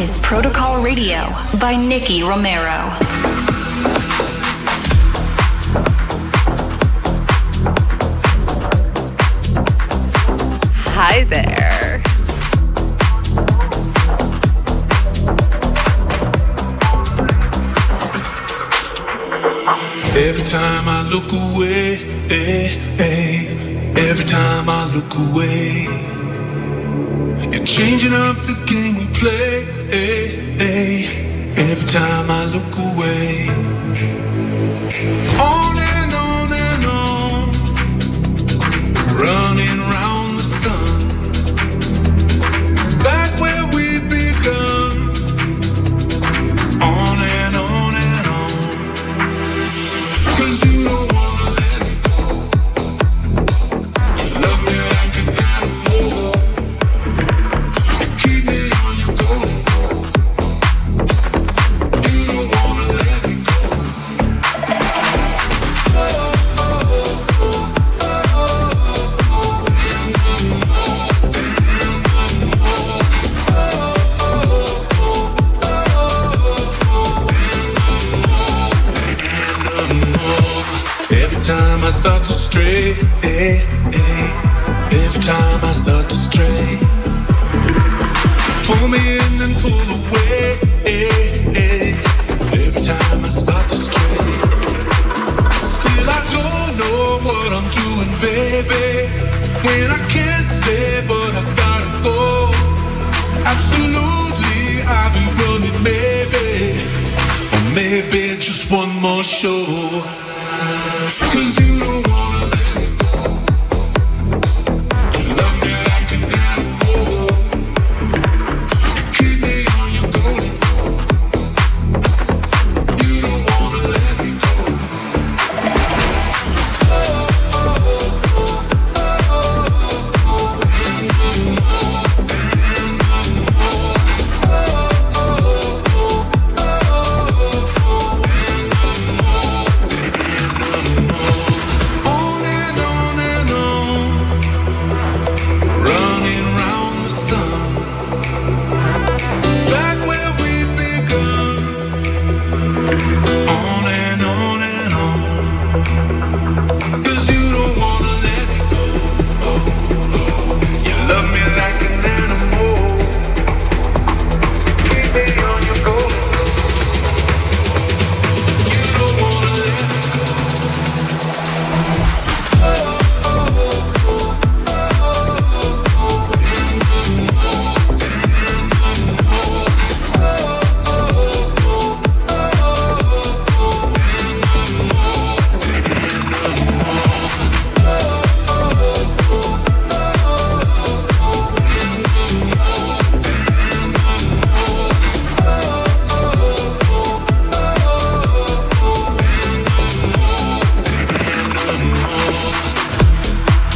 Protocol Radio by Nicky Romero. Hi there. Every time I look away, eh, eh, every time I look away, you're changing up the game we play. Every time I look away,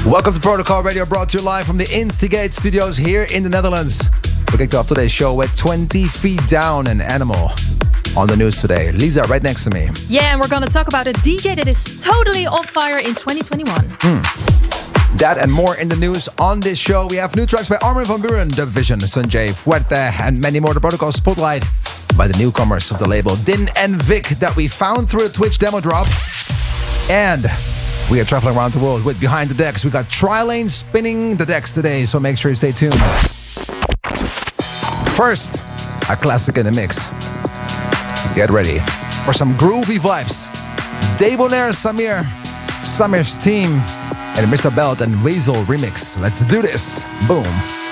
Welcome to Protocol Radio, brought to you live from the Instigate studios here in the Netherlands. We kicked off today's show with 20 Feet Down and Animal. On the news today, Lisa, right next to me. Yeah, and we're going to talk about a DJ that is totally on fire in 2021. Hmm. That and more in the news on this show. We have new tracks by Armin van Buuren, The Vision, Sanjay Fuerte, and many more. The Protocol Spotlight by the newcomers of the label Din and Vic that we found through a Twitch demo drop. And we are traveling around the world with Behind the Decks. We got Trilane spinning the decks today, so make sure you stay tuned. First, a classic in the mix. Get ready for some groovy vibes. Debonair Samir, Samir's team, and Mr. Belt and Weasel remix. Let's do this. Boom.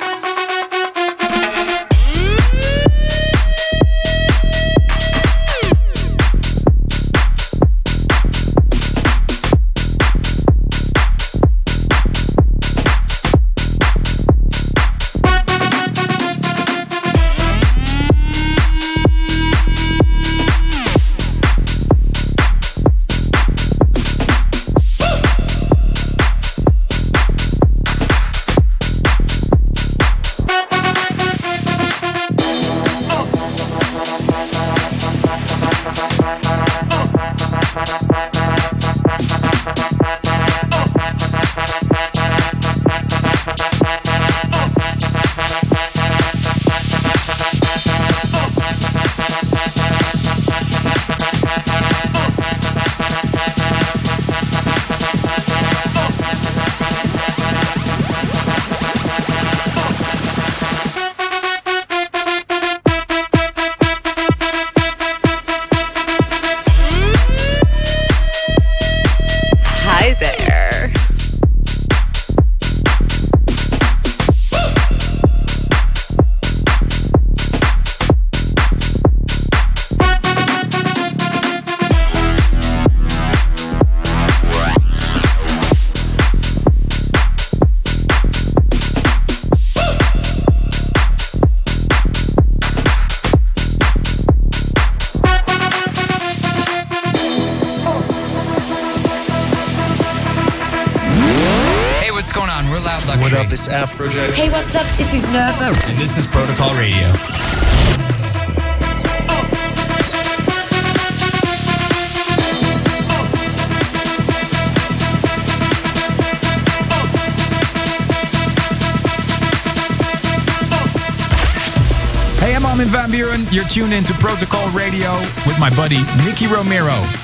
My buddy Nicky Romero.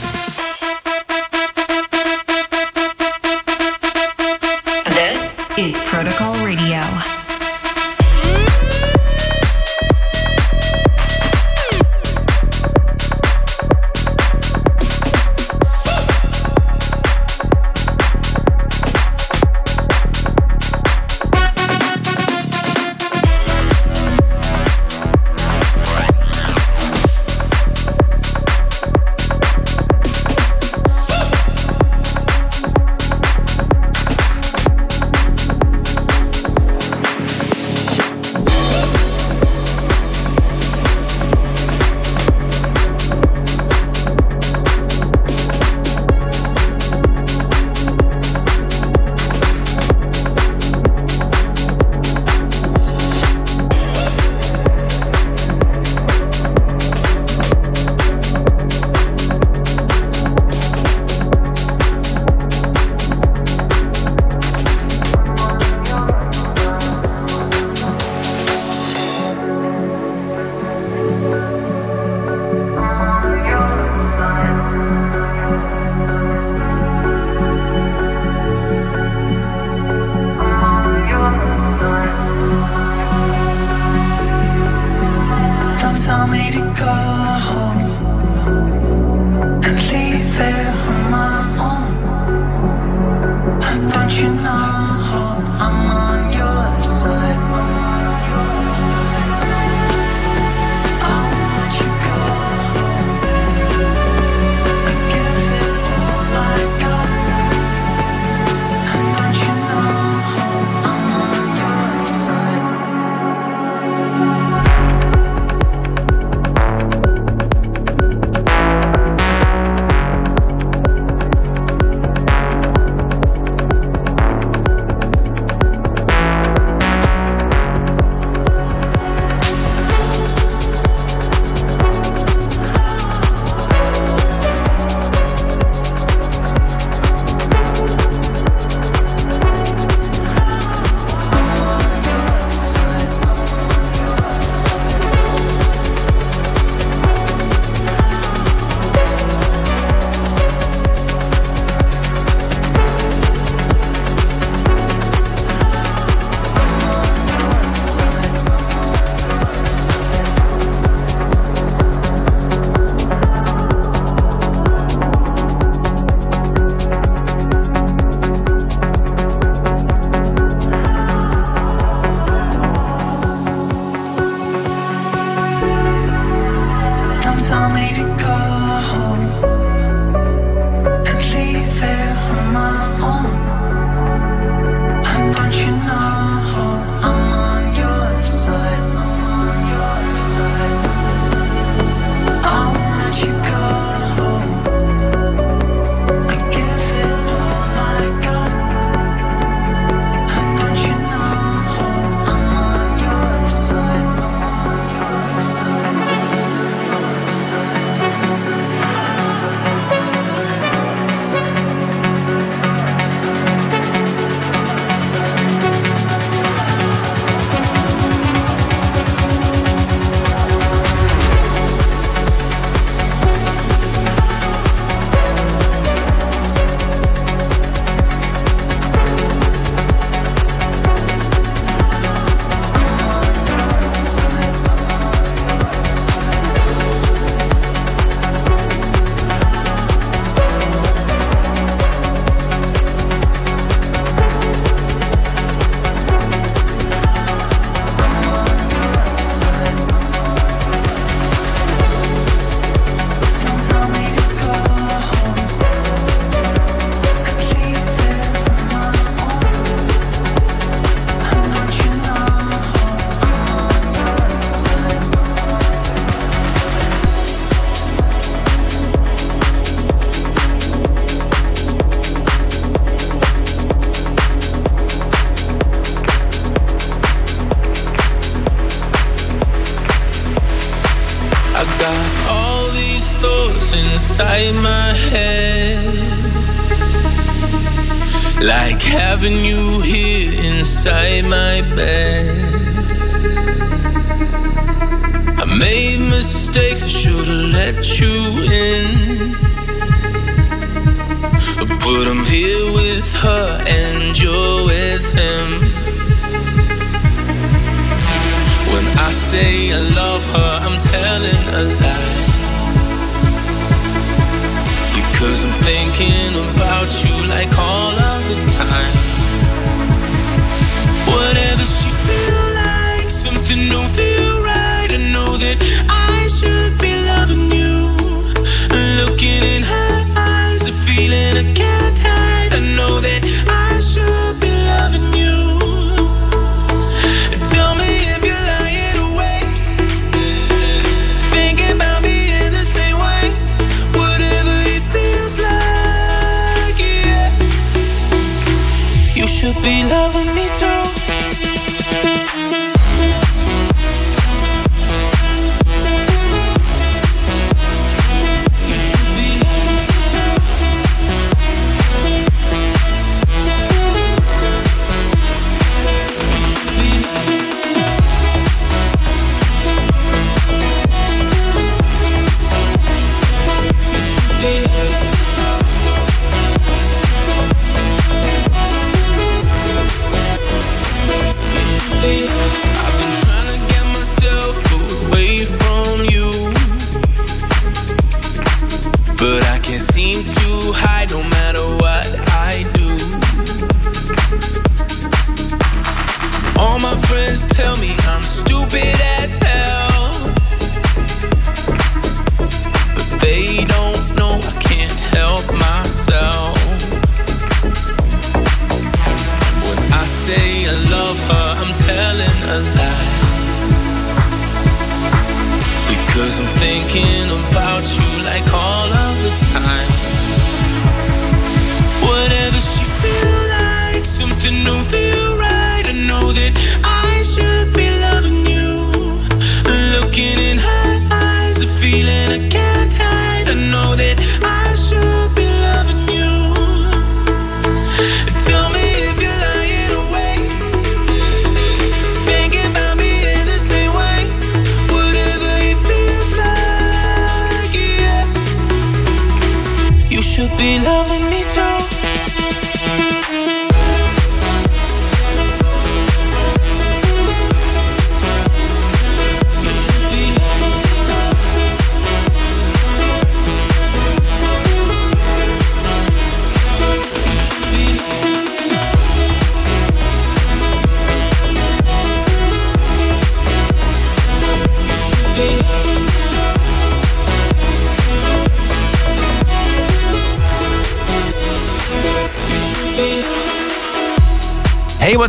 Inside my head. Like having you here inside my bed. I made mistakes, I should've let you in. But I'm here with her and you're with him. When I say I love her, I'm telling a lie. Because I'm thinking about you like all of the time. Whatever she feel like, something don't feel right. I know that I should be loving you. Looking in her eyes, a feeling I can't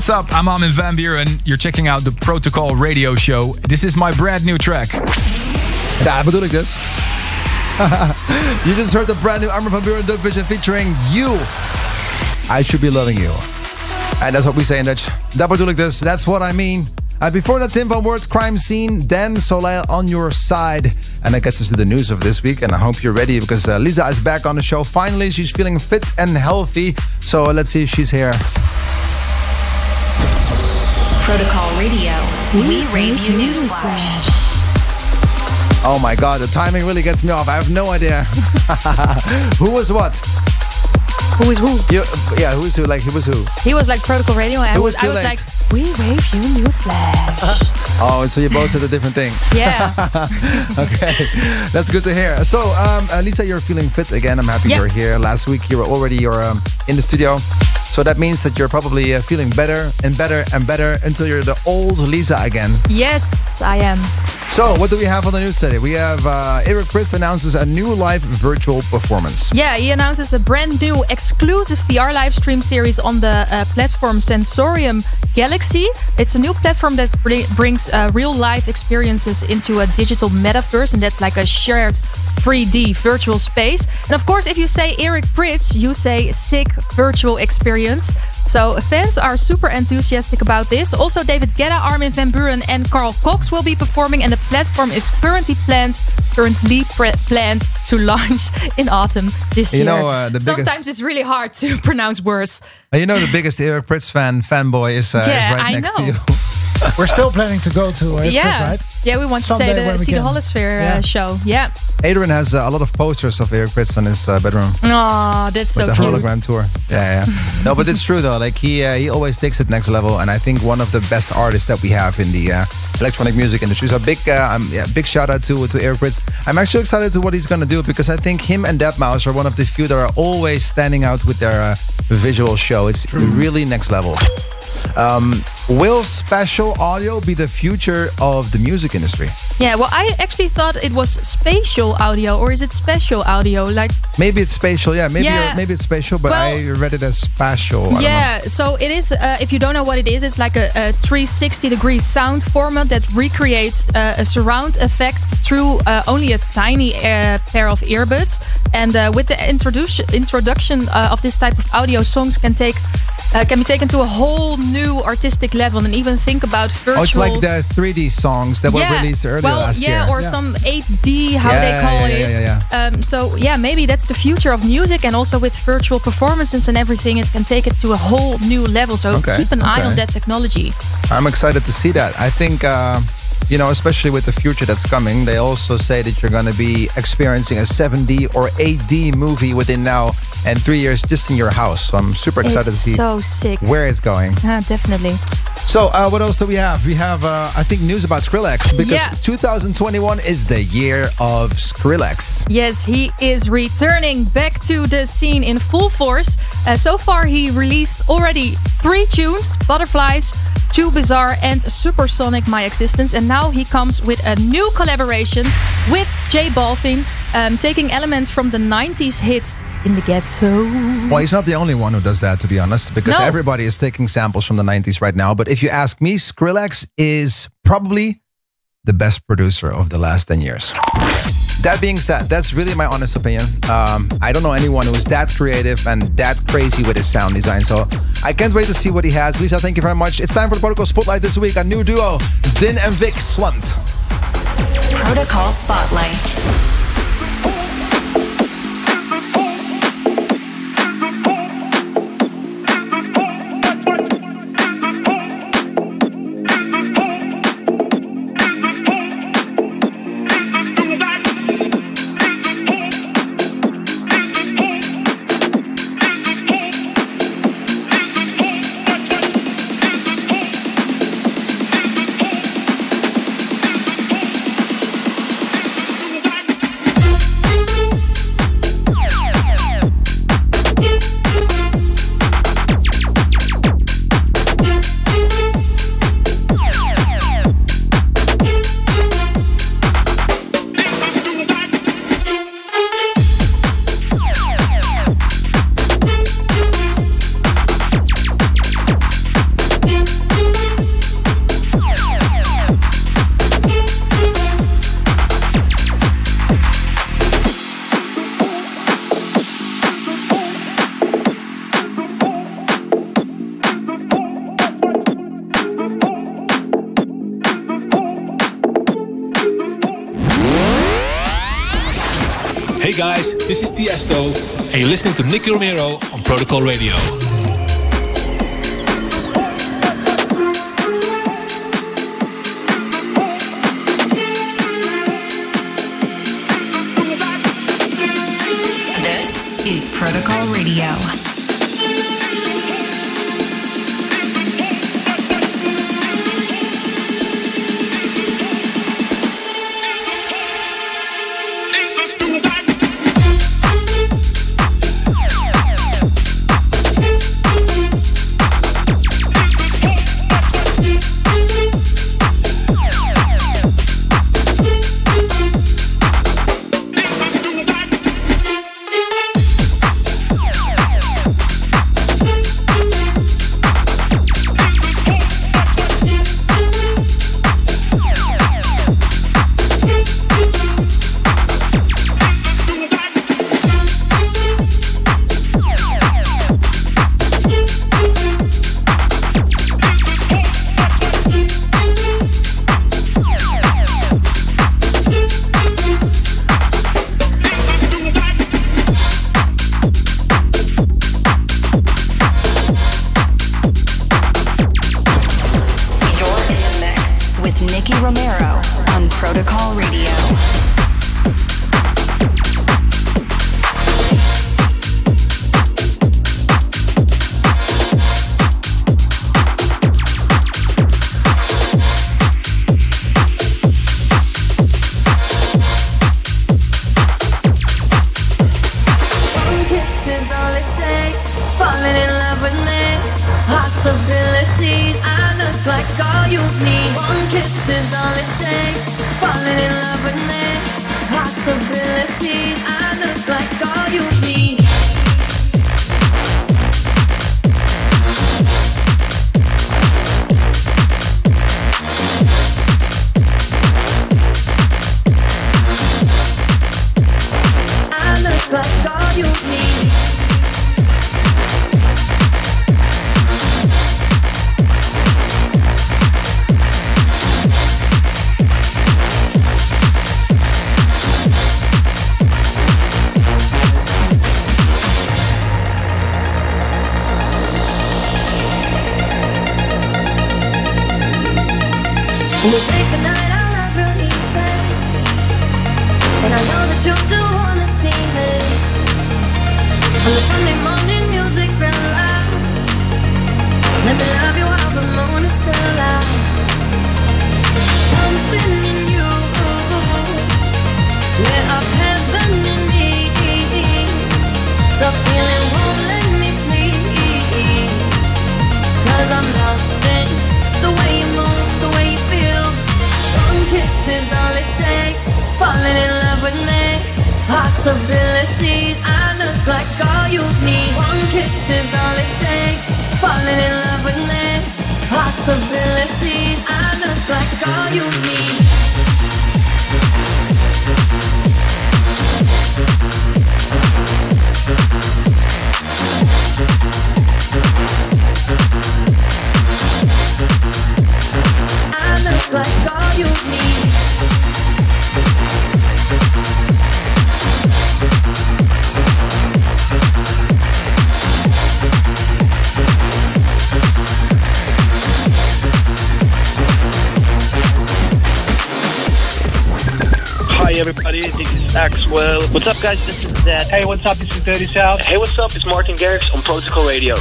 what's up? I'm Armin van Buuren. You're checking out the Protocol Radio Show. This is my brand new track. Daar bedoel ik dus. you just heard the brand new Armin van Buuren Dub Vision featuring You. I should be loving you. And that's what we say in Dutch. Dat bedoel ik dus. That's what I mean. Uh, before that, Tim van Werd, Crime Scene, Dan Soleil on your side. And that gets us to the news of this week. And I hope you're ready because uh, Lisa is back on the show. Finally, she's feeling fit and healthy. So uh, let's see if she's here. Protocol Radio. We rave you newsflash. Oh my god, the timing really gets me off. I have no idea. who was what? Who is who? You, yeah, who's who? Like, who was who? He was like Protocol Radio, and I It was, was I was late. like, we wave you newsflash. Oh, so you both said a different thing. Yeah. okay, that's good to hear. So, um, Lisa, you're feeling fit again. I'm happy Yeah. you're here. Last week you were already you're um, in the studio, so that means that you're probably uh, feeling better and better and better until you're the old Lisa again. yes, I am. So, what do we have on the news today? We have uh, Eric Prydz announces a new live virtual performance. Yeah, he announces a brand new exclusive VR live stream series on the uh, platform Sensorium Galaxy. It's a new platform that bri- brings uh, real life experiences into a digital metaverse, and that's like a shared 3D virtual space. And of course, if you say Eric Prydz, you say sick virtual experience. So fans are super enthusiastic about this. Also, David Guetta, Armin van Buuren, and Carl Cox will be performing, and the platform is currently planned currently pre- planned to launch in autumn this You year. know, uh, the biggest- Sometimes it's really hard to pronounce words. Uh, You know, the biggest Eric Prydz fan fanboy is, uh, is right I next know. to you. We're still planning to go to it, yeah, right? yeah, we want Someday to say when the we see the. Holosphere Yeah. uh, show. Yeah. Adrian has uh, a lot of posters of Eric Prydz on his uh, bedroom Oh, that's so with the cute. hologram tour. Yeah, yeah. no, but it's true though. Like he uh, he always takes it next level, and I think one of the best artists that we have in the uh, electronic music industry. So big, uh, um, yeah, big shout out to to Eric Prydz. I'm actually excited to what he's gonna do because I think him and Deadmau5 are one of the few that are always standing out with their uh, visual show. It's really next level. Um, will spatial audio be the future of the music industry? Yeah, well, I actually thought it was spatial audio, or is it special audio? Like, Maybe it's spatial. Yeah, maybe Yeah. maybe it's spatial, but Well- I read it as spatial. Yeah, so it is. Uh, if you don't know what it is, it's like a, a 360 degree sound format that recreates uh, a surround effect through uh, only a tiny uh, pair of earbuds. And uh, with the introduction introduction uh, of this type of audio, songs can take uh, can be taken to a whole new artistic level, and even think about virtual. Oh, it's like the 3D songs that were released earlier well, last yeah, year. or some 8D, how Yeah, they call yeah, it. yeah, yeah, Um, so yeah, maybe that's the future of music, and also with virtual performances and everything, it can take it to a whole new level. So Okay, keep an eye on that technology. I'm excited to see that. I think, uh, you know, especially with the future that's coming, they also say that you're going to be experiencing a 7D or 8D movie within now and three years just in your house. So I'm super excited it's to see so sick. where it's going. Definitely. So, uh, what else do we have? We have, uh, I think, news about Skrillex because Yeah. 2021 is the year of Skrillex. Yes, he is returning back to the scene in full force. Uh, so far, he released already three tunes Butterflies, Too Bizarre, and Supersonic My Existence. And now he comes with a new collaboration with J Balvin, um, taking elements from the 90s hits in the ghetto. Well, he's not the only one who does that, to be honest, because No. everybody is taking samples from the 90s right now. But if you ask me, Skrillex is probably the best producer of the last 10 years. That being said, that's really my honest opinion. Um, I don't know anyone who is that creative and that crazy with his sound design. So I can't wait to see what he has. Lisa, thank you very much. It's time for the Protocol Spotlight this week. A new duo, Din and Vic Slumped. Protocol Spotlight. You're listening to Nicky Romero on Protocol Radio. This is Protocol Radio. What's up? Dirty South. Hey, what's up? It's Martin Garrix on Protocol Radio.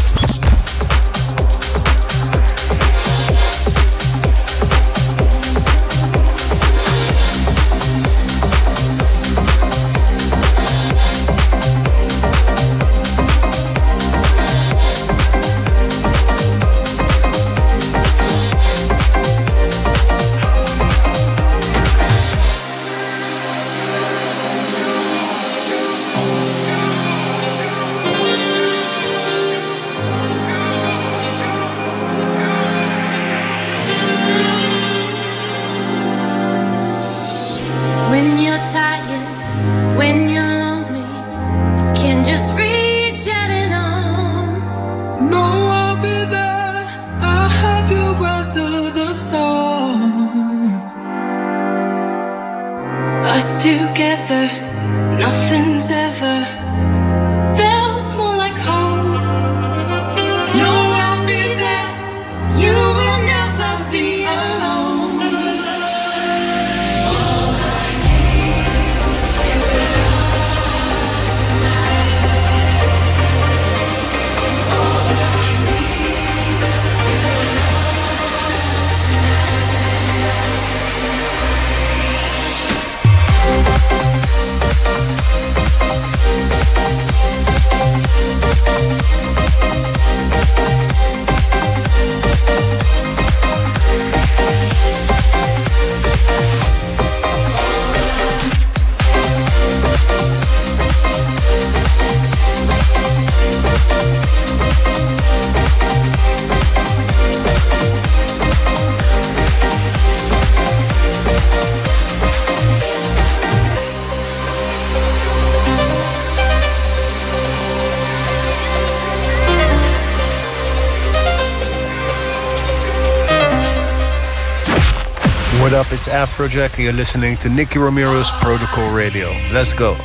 What up? It's Afrojack, and you're listening to Nicky Romero's Protocol Radio. Let's go.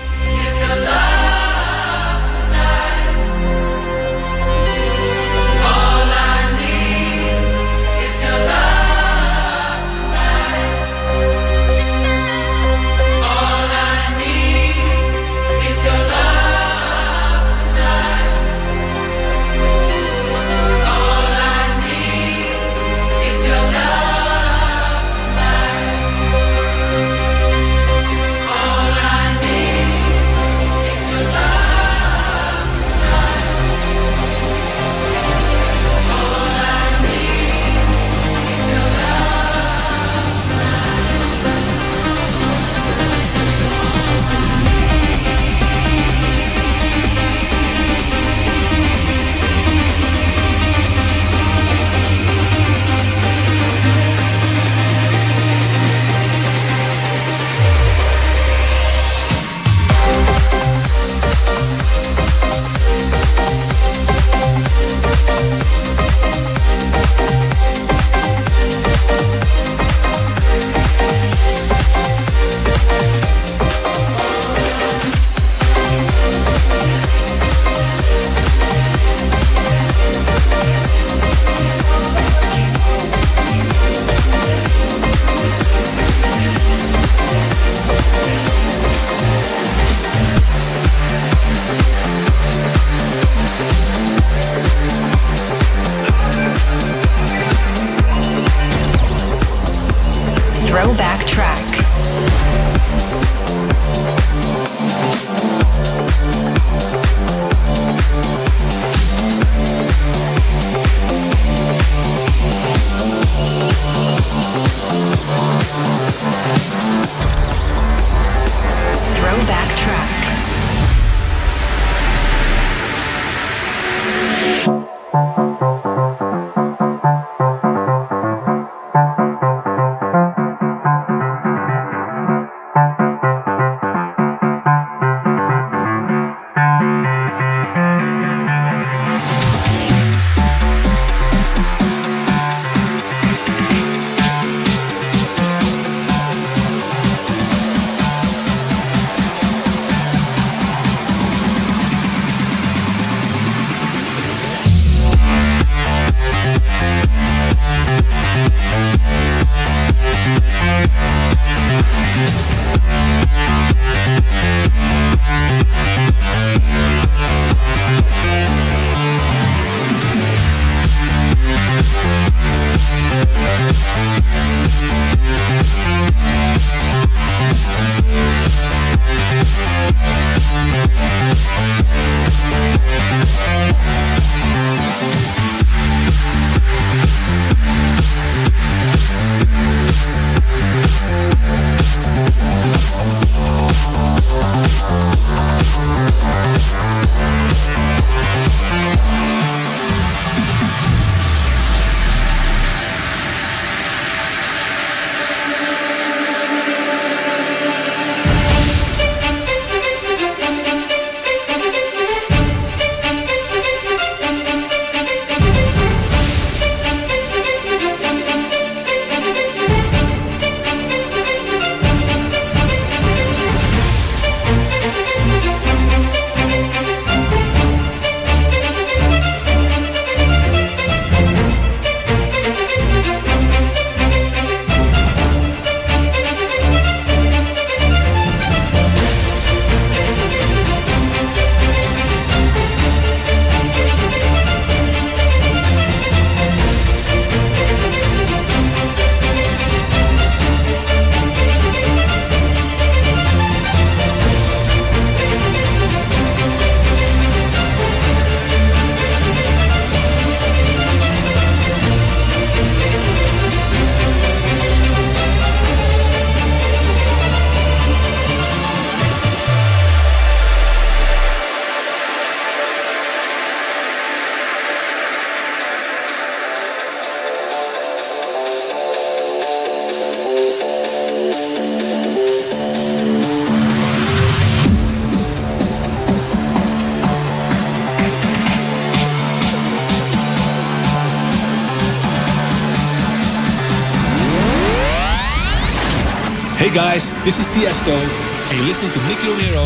Guys, this is Tiesto, and you're listening to Nicky Romero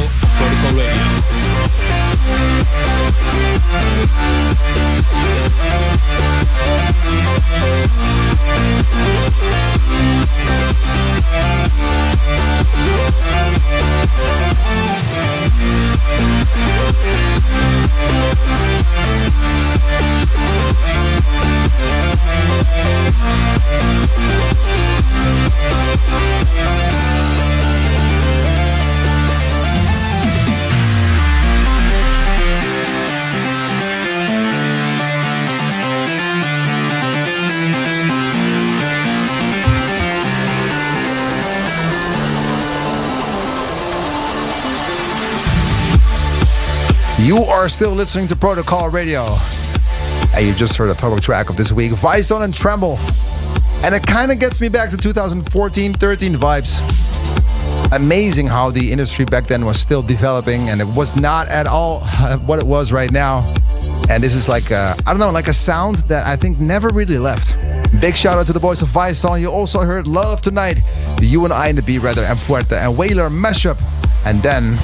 are still listening to Protocol Radio. And you just heard a throwback track of this week, Vicetone Tremble. And it kind of gets me back to 2014 13 vibes. Amazing how the industry back then was still developing and it was not at all what it was right now. And this is like, I don't know, like a sound that I think never really left. Big shout out to the boys of Vicetone. You also heard Love Tonight, You and I and the B Rather and Fuerte and Whaler mashup. And then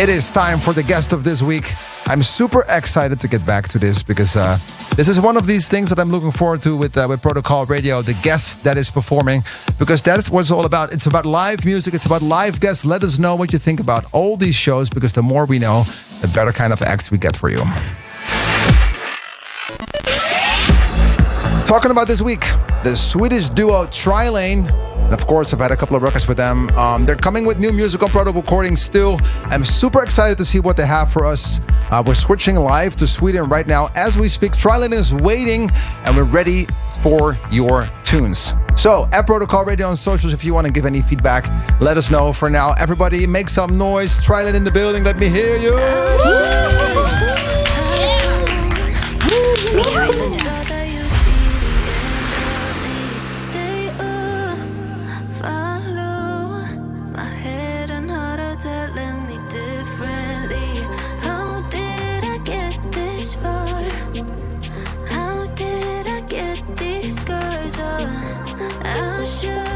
it is time for the guest of this week. I'm super excited to get back to this because uh, this is one of these things that I'm looking forward to with uh, with Protocol Radio. The guest that is performing because that's what it's all about. It's about live music. It's about live guests. Let us know what you think about all these shows because the more we know, the better kind of acts we get for you. Talking about this week, the Swedish duo Trilane. And of course, I've had a couple of records with them. Um, they're coming with new music on proto recordings still. I'm super excited to see what they have for us. Uh, we're switching live to Sweden right now as we speak. Trilane is waiting, and we're ready for your tunes. So, at Protocol Radio on socials, if you want to give any feedback, let us know. For now, everybody, make some noise. Trilane in the building. Let me hear you. Stay I should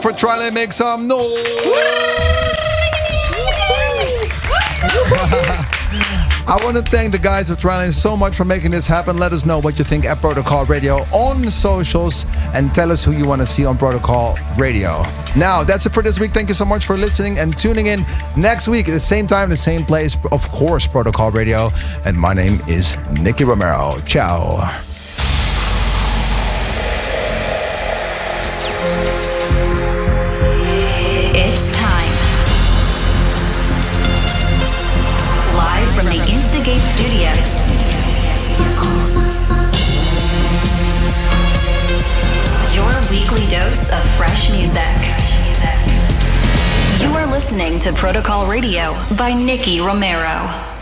for trying to make some noise. I want to thank the guys of Trilane so much for making this happen. Let us know what you think at Protocol Radio on socials and tell us who you want to see on Protocol Radio. Now, that's it for this week. Thank you so much for listening and tuning in next week at the same time, the same place, of course, Protocol Radio. And my name is Nicky Romero. Ciao. To Protocol Radio by Nicky Romero.